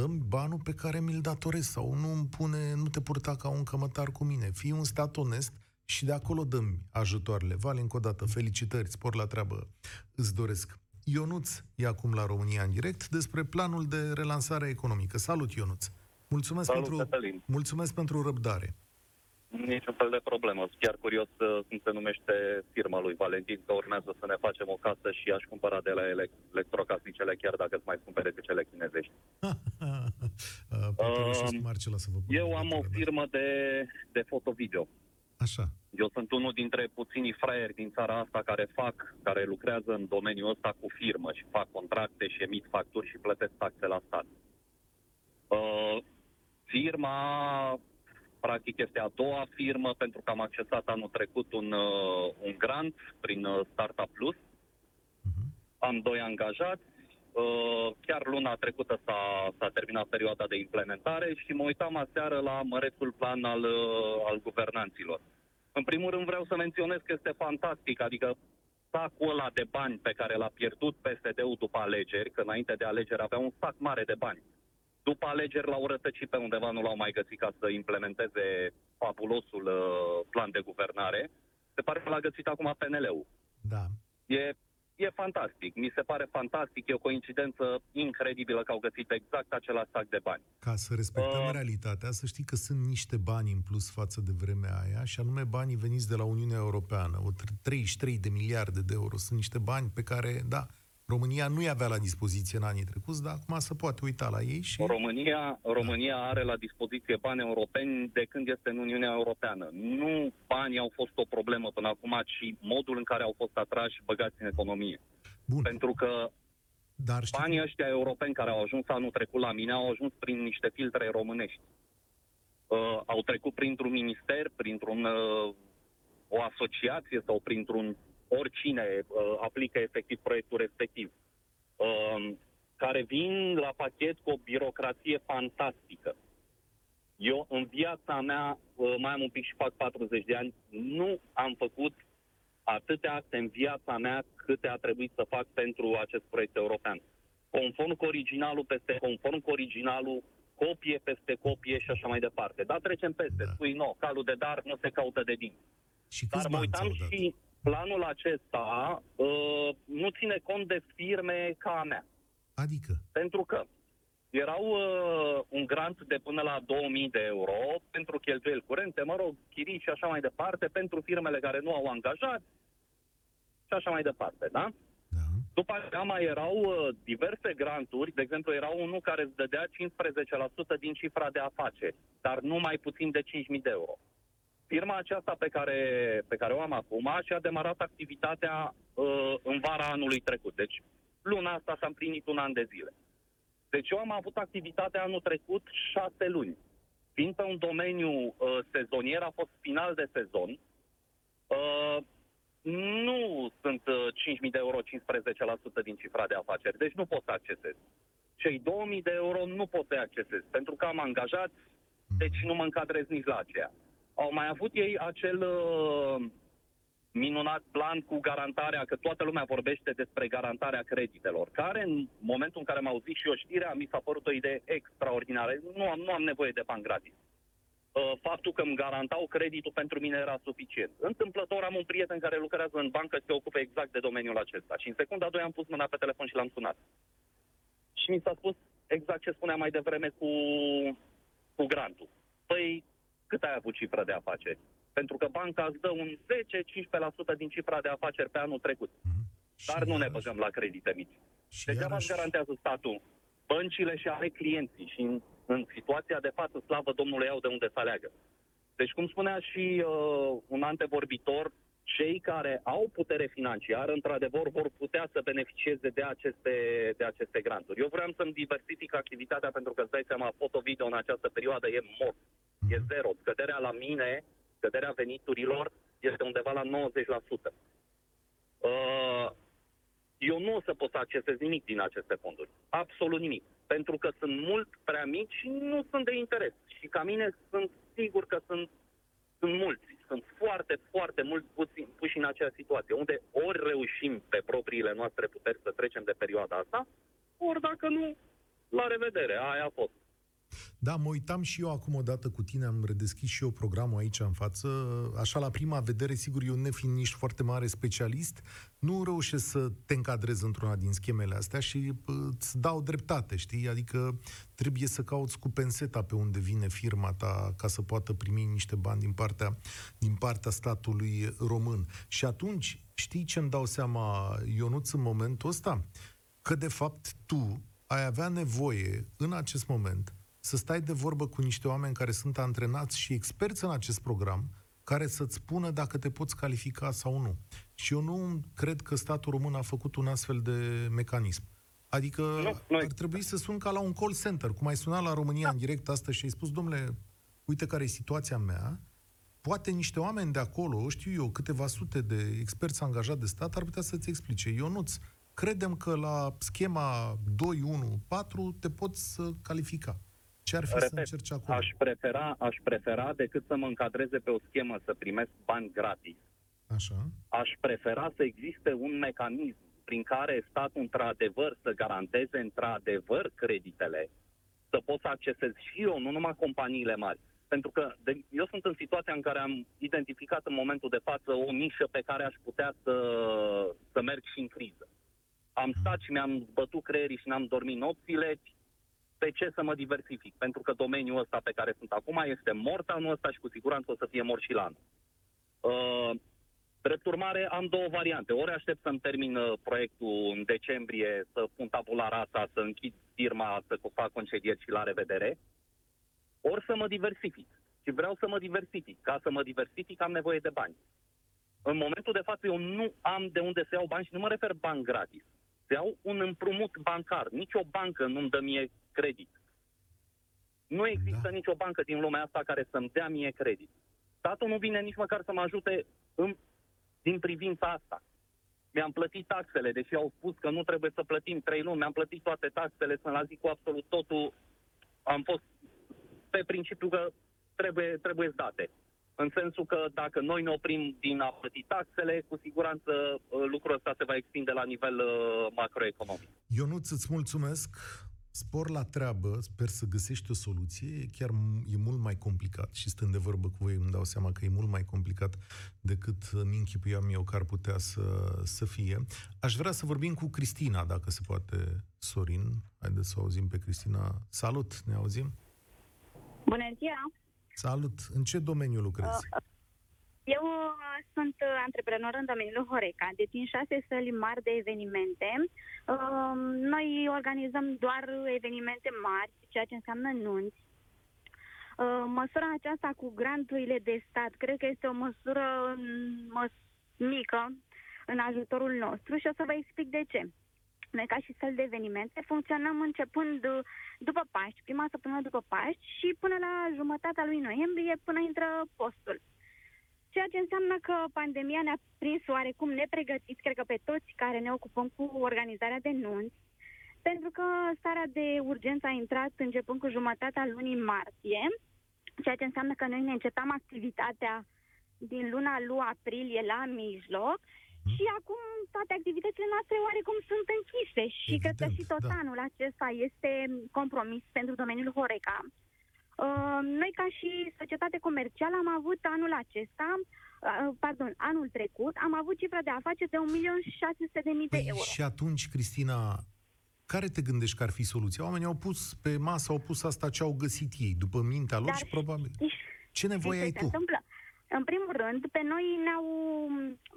Speaker 1: dăm banul pe care mi-l datorez sau nu îmi pune, nu te purta ca un cămătar cu mine. Fii un stat onest și de acolo dăm ajutoarele. Vale, încă o dată, felicitări, spor la treabă, îți doresc. Ionuț e acum la România în direct despre planul de relansare economică. Salut, Ionuț! Mulțumesc,
Speaker 6: Salut,
Speaker 1: pentru,
Speaker 6: Cătălin.
Speaker 1: mulțumesc pentru răbdare.
Speaker 6: Niciun fel de problemă. Sunt chiar curios uh, cum se numește firma lui Valentin, că urmează să ne facem o casă și aș cumpăra de la ele electrocasnicele chiar dacă sunt mai scumpe decât cele chinezești. <laughs>
Speaker 1: Uh, Poate
Speaker 6: Um,
Speaker 1: reușesc Marcela să vă pună
Speaker 6: Eu am o
Speaker 1: legătură, da.
Speaker 6: firmă de, de foto-video.
Speaker 1: Așa.
Speaker 6: Eu sunt unul dintre puținii fraieri din țara asta care fac, care lucrează în domeniul ăsta cu firmă și fac contracte și emit facturi și plătesc taxe la stat. Uh, firma, practic, este a doua firmă pentru că am accesat anul trecut un, uh, un grant prin uh, Startup Plus. Am doi angajați. Uh, chiar luna trecută s-a, s-a terminat perioada de implementare și mă uitam aseară la mărețul plan al, uh, al guvernanților. În primul rând vreau să menționez că este fantastic, adică sacul ăla de bani pe care l-a pierdut PSD-ul după alegeri, că înainte de alegeri avea un sac mare de bani. După alegeri l-au rătăcit pe undeva, nu l-au mai găsit ca să implementeze fabulosul uh, plan de guvernare. Se pare că l-a găsit acum PNL-ul.
Speaker 1: Da.
Speaker 6: E e fantastic. Mi se pare fantastic, e o coincidență incredibilă că au găsit exact același sac de bani.
Speaker 1: Ca să respectăm
Speaker 6: Uh.
Speaker 1: realitatea, să știi că sunt niște bani în plus față de vremea aia, și anume banii veniți de la Uniunea Europeană. O tr- 33 de miliarde de euro sunt niște bani pe care, da, România nu i-avea la dispoziție în anii trecuți, dar acum se poate uita la ei și...
Speaker 6: România, România are la dispoziție bani europeni de când este în Uniunea Europeană. Nu banii au fost o problemă până acum, ci modul în care au fost atrași și băgați în economie.
Speaker 1: Bun,
Speaker 6: Pentru că
Speaker 1: dar știi,
Speaker 6: banii ăștia europeni care au ajuns anul trecut la mine au ajuns prin niște filtre românești. Uh, au trecut printr-un minister, printr-un uh, o asociație sau printr-un oricine uh, aplică efectiv proiectul respectiv. Uh, care vin la pachet cu o birocrație fantastică. Eu, în viața mea, uh, mai am un pic și fac 40 de ani, nu am făcut atâtea acte în viața mea câte a trebuit să fac pentru acest proiect european. Conform cu originalul peste conform cu originalul, copie peste copie și așa mai departe. Dar trecem peste,
Speaker 1: Da.
Speaker 6: spui, no, calul de dar nu se caută de din.
Speaker 1: și
Speaker 6: Dar
Speaker 1: câți
Speaker 6: mă
Speaker 1: bani
Speaker 6: uitam
Speaker 1: ți-au dat?
Speaker 6: și planul acesta uh, nu ține cont de firme ca a mea.
Speaker 1: Adică,
Speaker 6: Pentru că erau uh, un grant de până la 2000 de euro pentru cheltuieli curente, mă rog, chirii și așa mai departe, pentru firmele care nu au angajat și așa mai departe, da?
Speaker 1: da,
Speaker 6: După aceea mai erau uh, diverse granturi, de exemplu era unul care îți dădea 15% din cifra de afaceri, dar nu mai puțin de 5.000 de euro. Firma aceasta pe care, pe care o am acum și-a demarat activitatea uh, în vara anului trecut. Deci luna asta s-a împlinit un an de zile. Deci eu am avut activitate anul trecut șase luni. Fiind pe un domeniu uh, sezonier, a fost final de sezon, uh, nu sunt uh, 5.000 de euro 15% din cifra de afaceri, deci nu pot să accesez. Cei 2.000 de euro nu pot să accesez, pentru că am angajat, deci nu mă încadrez nici la aceea. Au mai avut ei acel uh, minunat plan cu garantarea, că toată lumea vorbește despre garantarea creditelor, care în momentul în care m-au zis și eu știrea, mi s-a părut o idee extraordinară. Nu am, nu am nevoie de bani gratis. Uh, faptul că îmi garantau creditul pentru mine era suficient. Întâmplător am un prieten care lucrează în bancă și se ocupe exact de domeniul acesta. Și în secunda a doua am pus mâna pe telefon și l-am sunat. Și mi s-a spus exact ce spuneam mai devreme cu, cu grantul. Păi, cât ai avut cifră de afaceri? Pentru că banca îți dă un 10-15% din cifra de afaceri pe anul trecut.
Speaker 1: mhm.
Speaker 6: Dar
Speaker 1: Și
Speaker 6: nu ne
Speaker 1: iarăși-
Speaker 6: băgăm la credite mici.
Speaker 1: Și
Speaker 6: Degeaba
Speaker 1: iarăși,
Speaker 6: îți garantează statul. Băncile și are clienții și în, în situația de față, slavă Domnului, au de unde să aleagă. Deci, cum spunea și uh, un antevorbitor, cei care au putere financiară, într-adevăr, vor putea să beneficieze de aceste, de aceste granturi. Eu vreau să-mi diversific activitatea pentru că, îți dai seama, foto-video în această perioadă e mort. E
Speaker 1: Mhm.
Speaker 6: zero. Scăderea la mine, scăderea veniturilor, este undeva la 90%. Uh, eu nu o să pot să accesez nimic din aceste fonduri. Absolut nimic. Pentru că sunt mult prea mici și nu sunt de interes. Și ca mine sunt sigur că sunt, sunt mulți. Sunt foarte, foarte mulți puși, puși în acea situație, unde ori reușim pe propriile noastre puteri să trecem de perioada asta, ori dacă nu, la revedere, aia a fost.
Speaker 1: Da, mă uitam și eu acum odată cu tine, am redeschis și eu programul aici în față. Așa, la prima vedere, sigur, eu nefiind nici foarte mare specialist, nu reușesc să te încadrez într-una din schemele astea și pă, îți dau dreptate, știi? Adică trebuie să cauți cu penseta pe unde vine firma ta ca să poată primi niște bani din partea, din partea statului român. Și atunci, știi ce îmi dau seama, Ionuț, în momentul ăsta? Că, de fapt, tu ai avea nevoie, în acest moment, să stai de vorbă cu niște oameni care sunt antrenați și experți în acest program, care să-ți spună dacă te poți califica sau nu. Și eu nu cred că statul român a făcut un astfel de mecanism. Adică
Speaker 6: Nu, nu
Speaker 1: ar trebui să sun ca la un call center, cum ai sunat la România în direct astăzi și ai spus, domnule, uite care e situația mea, poate niște oameni de acolo, știu eu, câteva sute de experți angajați de stat ar putea să-ți explice. Ionuț, credem că la schema 214 te poți să califica. Ce ar fi să
Speaker 6: Repet,
Speaker 1: încerci acolo?
Speaker 6: aș prefera, aș prefera decât să mă încadreze pe o schemă să primesc bani gratis.
Speaker 1: Așa.
Speaker 6: Aș prefera să existe un mecanism prin care statul într-adevăr să garanteze într-adevăr creditele, să pot să accesez și eu, nu numai companiile mari, Pentru că de, eu sunt în situația în care am identificat în momentul de față o nișă pe care aș putea să, să merg și în criză. Am stat și mi-am bătut creierii și n-am dormit nopțile. Pe ce să mă diversific? Pentru că domeniul ăsta pe care sunt acum este mort anul ăsta și cu siguranță o să fie mort și la anul. Uh, Drept urmare, am două variante. Ori aștept să-mi termin uh, proiectul în decembrie, să pun tabula rasa, să închid firma, să fac concedieri și la revedere, ori să mă diversific. Și vreau să mă diversific. Ca să mă diversific am nevoie de bani. În momentul de față eu nu am de unde să iau bani și nu mă refer bani gratis. Să iau un împrumut bancar. Nici o bancă nu-mi dă mie credit. Nu există da. nicio bancă din lumea asta care să-mi dea mie credit. Statul nu vine nici măcar să mă ajute în din privința asta. Mi-am plătit taxele, deși au spus că nu trebuie să plătim trei luni, mi-am plătit toate taxele, sunt la zi cu absolut totul. Am fost pe principiu că trebuie, trebuie date. În sensul că dacă noi ne oprim din a plăti taxele, cu siguranță uh, lucrul ăsta se va extinde la nivel uh, macroeconomic.
Speaker 1: Ionuț, îți mulțumesc. Spor la treabă, sper să găsești o soluție, chiar e mult mai complicat și stând de vorbă cu voi îmi dau seama că e mult mai complicat decât îmi închipuiam eu că ar putea să, să fie. Aș vrea să vorbim cu Cristina, dacă se poate, Sorin. Haideți să o auzim pe Cristina. Salut, ne auzim?
Speaker 7: Bună ziua!
Speaker 1: Salut! În ce domeniu lucrezi? Uh,
Speaker 7: eu uh, sunt uh, antreprenor în domeniul Horeca, dețin șase săli mari de evenimente. Uh, noi organizăm doar evenimente mari, ceea ce înseamnă nunți. Măsura aceasta cu granturile de stat, cred că este o măsură măs- mică în ajutorul nostru și o să vă explic de ce. Noi, ca și săl de evenimente, funcționăm începând după Paști, prima săptămână după Paști și până la jumătatea lui noiembrie, până intră postul. Ceea ce înseamnă că pandemia ne-a prins oarecum nepregătiți, cred că pe toți care ne ocupăm cu organizarea de nunți, pentru că starea de urgență a intrat începând cu jumătatea lunii martie, ceea ce înseamnă că noi ne începeam activitatea din luna lui aprilie la mijloc mm. și acum toate activitățile noastre oarecum sunt închise și Evident, cred că și tot da. anul acesta este compromis pentru domeniul Horeca. Uh, noi, ca și societate comercială, am avut anul acesta, uh, pardon, anul trecut, am avut cifra de afaceri de 1.600.000 de păi euro.
Speaker 1: Și atunci, Cristina, care te gândești că ar fi soluția? Oamenii au pus pe masă, au pus asta ce au găsit ei, după mintea lor Dar și probabil... Ce nevoie ai tu?
Speaker 7: Întâmplă? În primul rând, pe noi ne-au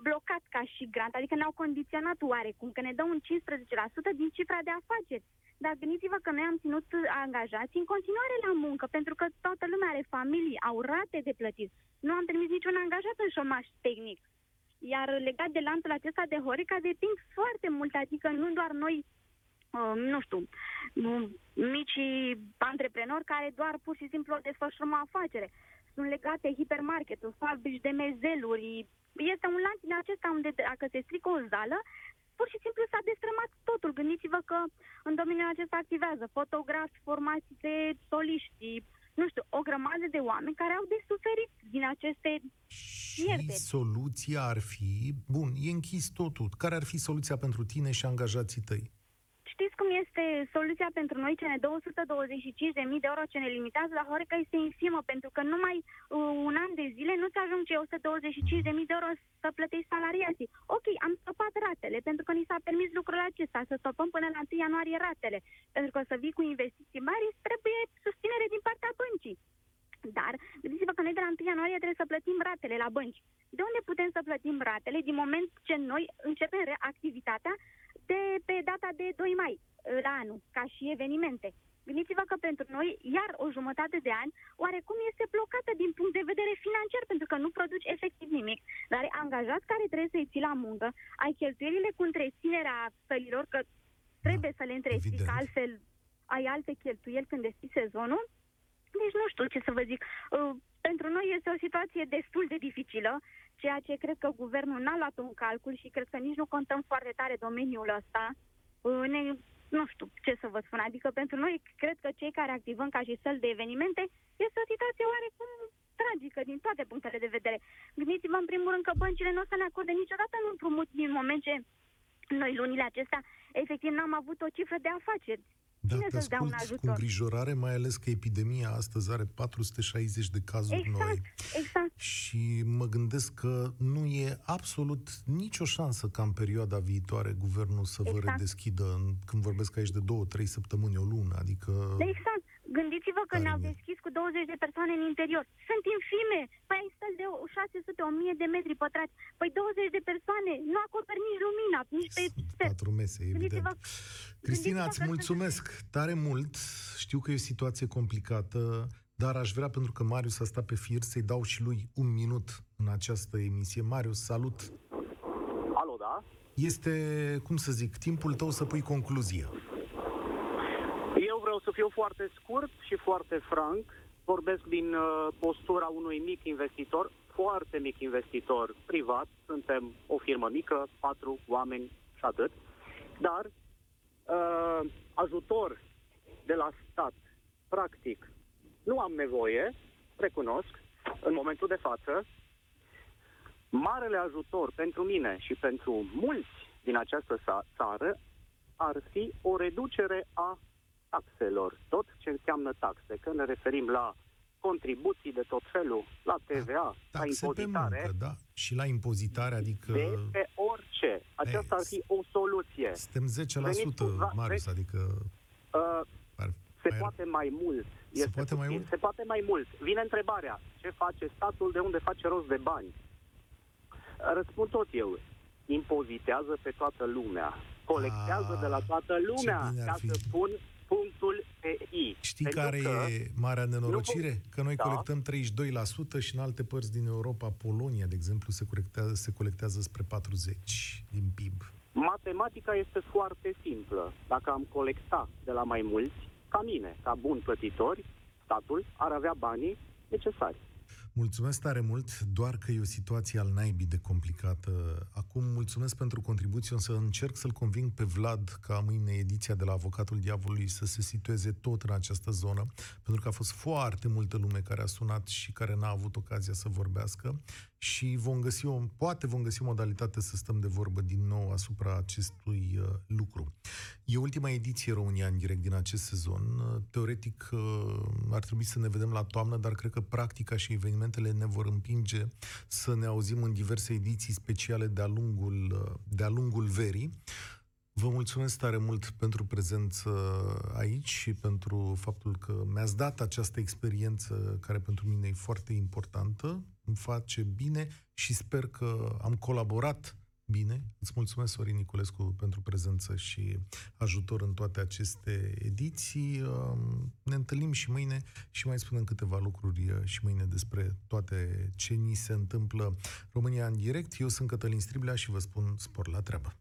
Speaker 7: blocat ca și grant, adică ne-au condiționat oarecum, că ne dă un 15% din cifra de afaceri. Dar gândiți-vă că noi am ținut angajați în continuare la muncă, pentru că toată lumea are familii, au rate de plătit. Nu am trimis niciun angajat în șomaș tehnic. Iar legat de lanțul acesta de Horeca, depind foarte mult, adică nu doar noi, uh, nu știu, mici antreprenori care doar pur și simplu desfășurăm o afacere. Sunt legate hipermarketul, fabrici de mezeluri. Este un lanț din acesta unde dacă se strică o zală, pur și simplu s-a destrămat totul. Gândiți-vă că în domeniul acesta activează fotografi, formații de soliști, nu știu, o grămadă de oameni care au de suferit din aceste
Speaker 1: și pierderi. soluția ar fi, bun, e închis totul. Care ar fi soluția pentru tine și angajații tăi?
Speaker 7: Știți cum este soluția pentru noi, cele 225.000 de euro ce ne limitează la Horeca este infimă, pentru că numai uh, un an de zile nu ți ajung cei 125.000 de euro să plătești salariații. Ok, am stopat ratele, pentru că ni s-a permis lucrul acesta, să stopăm până la 1 ianuarie ratele, pentru că să vii cu investiții mari trebuie susținere din partea băncii. Dar gândiți-vă că noi de la 1 ianuarie trebuie să plătim ratele la bănci. De unde putem să plătim ratele din moment ce noi începem activitatea de pe data de 2 mai la anul, ca și evenimente. Gândiți-vă că pentru noi, iar o jumătate de ani, oarecum este blocată din punct de vedere financiar, pentru că nu produci efectiv nimic. Dar ai angajat care trebuie să-i ții la muncă, ai cheltuielile cu întreținerea sălilor, că trebuie da, să le întreții, că altfel ai alte cheltuieli când deschizi sezonul. Deci nu știu ce să vă zic. Uh, pentru noi este o situație destul de dificilă, ceea ce cred că guvernul n-a luat în calcul și cred că nici nu contăm foarte tare domeniul ăsta. Uh, ne, nu știu ce să vă spun. Adică pentru noi, cred că cei care activăm ca și săl de evenimente, este o situație oarecum tragică din toate punctele de vedere. Gândiți-vă în primul rând că băncile nu o să ne acorde niciodată în împrumut din moment ce noi lunile acestea efectiv n-am avut o cifră de afaceri.
Speaker 1: Da,
Speaker 7: Cine
Speaker 1: te
Speaker 7: să-ți dea un
Speaker 1: ascult cu
Speaker 7: ajutor?
Speaker 1: îngrijorare, mai ales că epidemia astăzi are 460 de cazuri
Speaker 7: Exact,
Speaker 1: noi.
Speaker 7: exact.
Speaker 1: Și mă gândesc că nu e absolut nicio șansă ca în perioada viitoare guvernul să vă
Speaker 7: Exact.
Speaker 1: redeschidă, în- când vorbesc aici de două, trei săptămâni, o lună, adică...
Speaker 7: Exact. Gândiți-vă că
Speaker 1: Tare
Speaker 7: ne-au
Speaker 1: mult.
Speaker 7: deschis cu 20 de persoane în interior. Sunt infime. Păi ai stări de 600-1000 de metri pătrați. Păi 20 de persoane nu acoperi nici lumina, nici pe step.
Speaker 1: Patru mese, evident.
Speaker 7: Gândiți-vă-
Speaker 1: Cristina,
Speaker 7: gândiți-vă
Speaker 1: îți
Speaker 7: că-
Speaker 1: mulțumesc tare mult. Știu că e o situație complicată, dar aș vrea, pentru că Marius a stat pe fir, să-i dau și lui un minut în această emisie. Marius, salut!
Speaker 8: Alo, da?
Speaker 1: Este, cum să zic, timpul tău să pui concluzia.
Speaker 8: Eu vreau să fiu foarte scurt și foarte franc. Vorbesc din uh, postura unui mic investitor, foarte mic investitor privat. Suntem o firmă mică, patru oameni și atât. Dar uh, ajutor de la stat, practic, nu am nevoie, recunosc, în momentul de față. Marele ajutor pentru mine și pentru mulți din această sa- țară ar fi o reducere a taxelor, tot ce înseamnă taxe, că ne referim la contribuții de tot felul, la TVA, la
Speaker 1: Taxe pe
Speaker 8: impozitare,
Speaker 1: muncă, da? Și la impozitare, adică
Speaker 8: de pe orice. Aceasta ar fi o soluție.
Speaker 1: suntem 10%,
Speaker 8: Venitul va-
Speaker 1: Marius, adică...
Speaker 8: Uh,
Speaker 1: Ar,
Speaker 8: se
Speaker 1: mai-
Speaker 8: poate mai mult. Este
Speaker 1: poate mai
Speaker 8: puțin.
Speaker 1: mult?
Speaker 8: Se poate mai mult. Vine întrebarea, ce face statul, de unde face rost de bani? Răspund tot eu. Impozitează pe toată lumea. Colectează
Speaker 1: Ah,
Speaker 8: de la toată
Speaker 1: ce
Speaker 8: lumea
Speaker 1: bine ar
Speaker 8: ca
Speaker 1: fi.
Speaker 8: să pun punctul pe I.
Speaker 1: Știi
Speaker 8: Pentru
Speaker 1: care
Speaker 8: că
Speaker 1: e marea nenorocire? Că noi
Speaker 8: Da.
Speaker 1: colectăm 32% și în alte părți din Europa, Polonia, de exemplu, se colectează, se colectează spre 40% din PIB.
Speaker 8: Matematica este foarte simplă. Dacă am colecta de la mai mulți, ca mine, ca bun plătitori, statul ar avea banii necesari.
Speaker 1: Mulțumesc tare mult, doar că e o situație al naibii de complicată. Acum mulțumesc pentru contribuție, o să încerc să-l conving pe Vlad ca mâine ediția de la Avocatul Diavolului să se situeze tot în această zonă, pentru că a fost foarte multă lume care a sunat și care n-a avut ocazia să vorbească și vom găsi o, poate vom găsi o modalitate să stăm de vorbă din nou asupra acestui uh, lucru. E ultima ediție România în direct din acest sezon. Uh, Teoretic uh, ar trebui să ne vedem la toamnă, dar cred că practica și evenimentele ne vor împinge să ne auzim în diverse ediții speciale de-a lungul, uh, de-a lungul verii. Vă mulțumesc tare mult pentru prezență aici și pentru faptul că mi-ați dat această experiență care pentru mine e foarte importantă, îmi face bine și sper că am colaborat bine. Îți mulțumesc, Sorin Niculescu, pentru prezență și ajutor în toate aceste ediții. Um, Ne întâlnim și mâine și mai spunem câteva lucruri uh, și mâine despre toate ce ni se întâmplă România în direct. Eu sunt Cătălin Striblea și vă spun spor la treabă.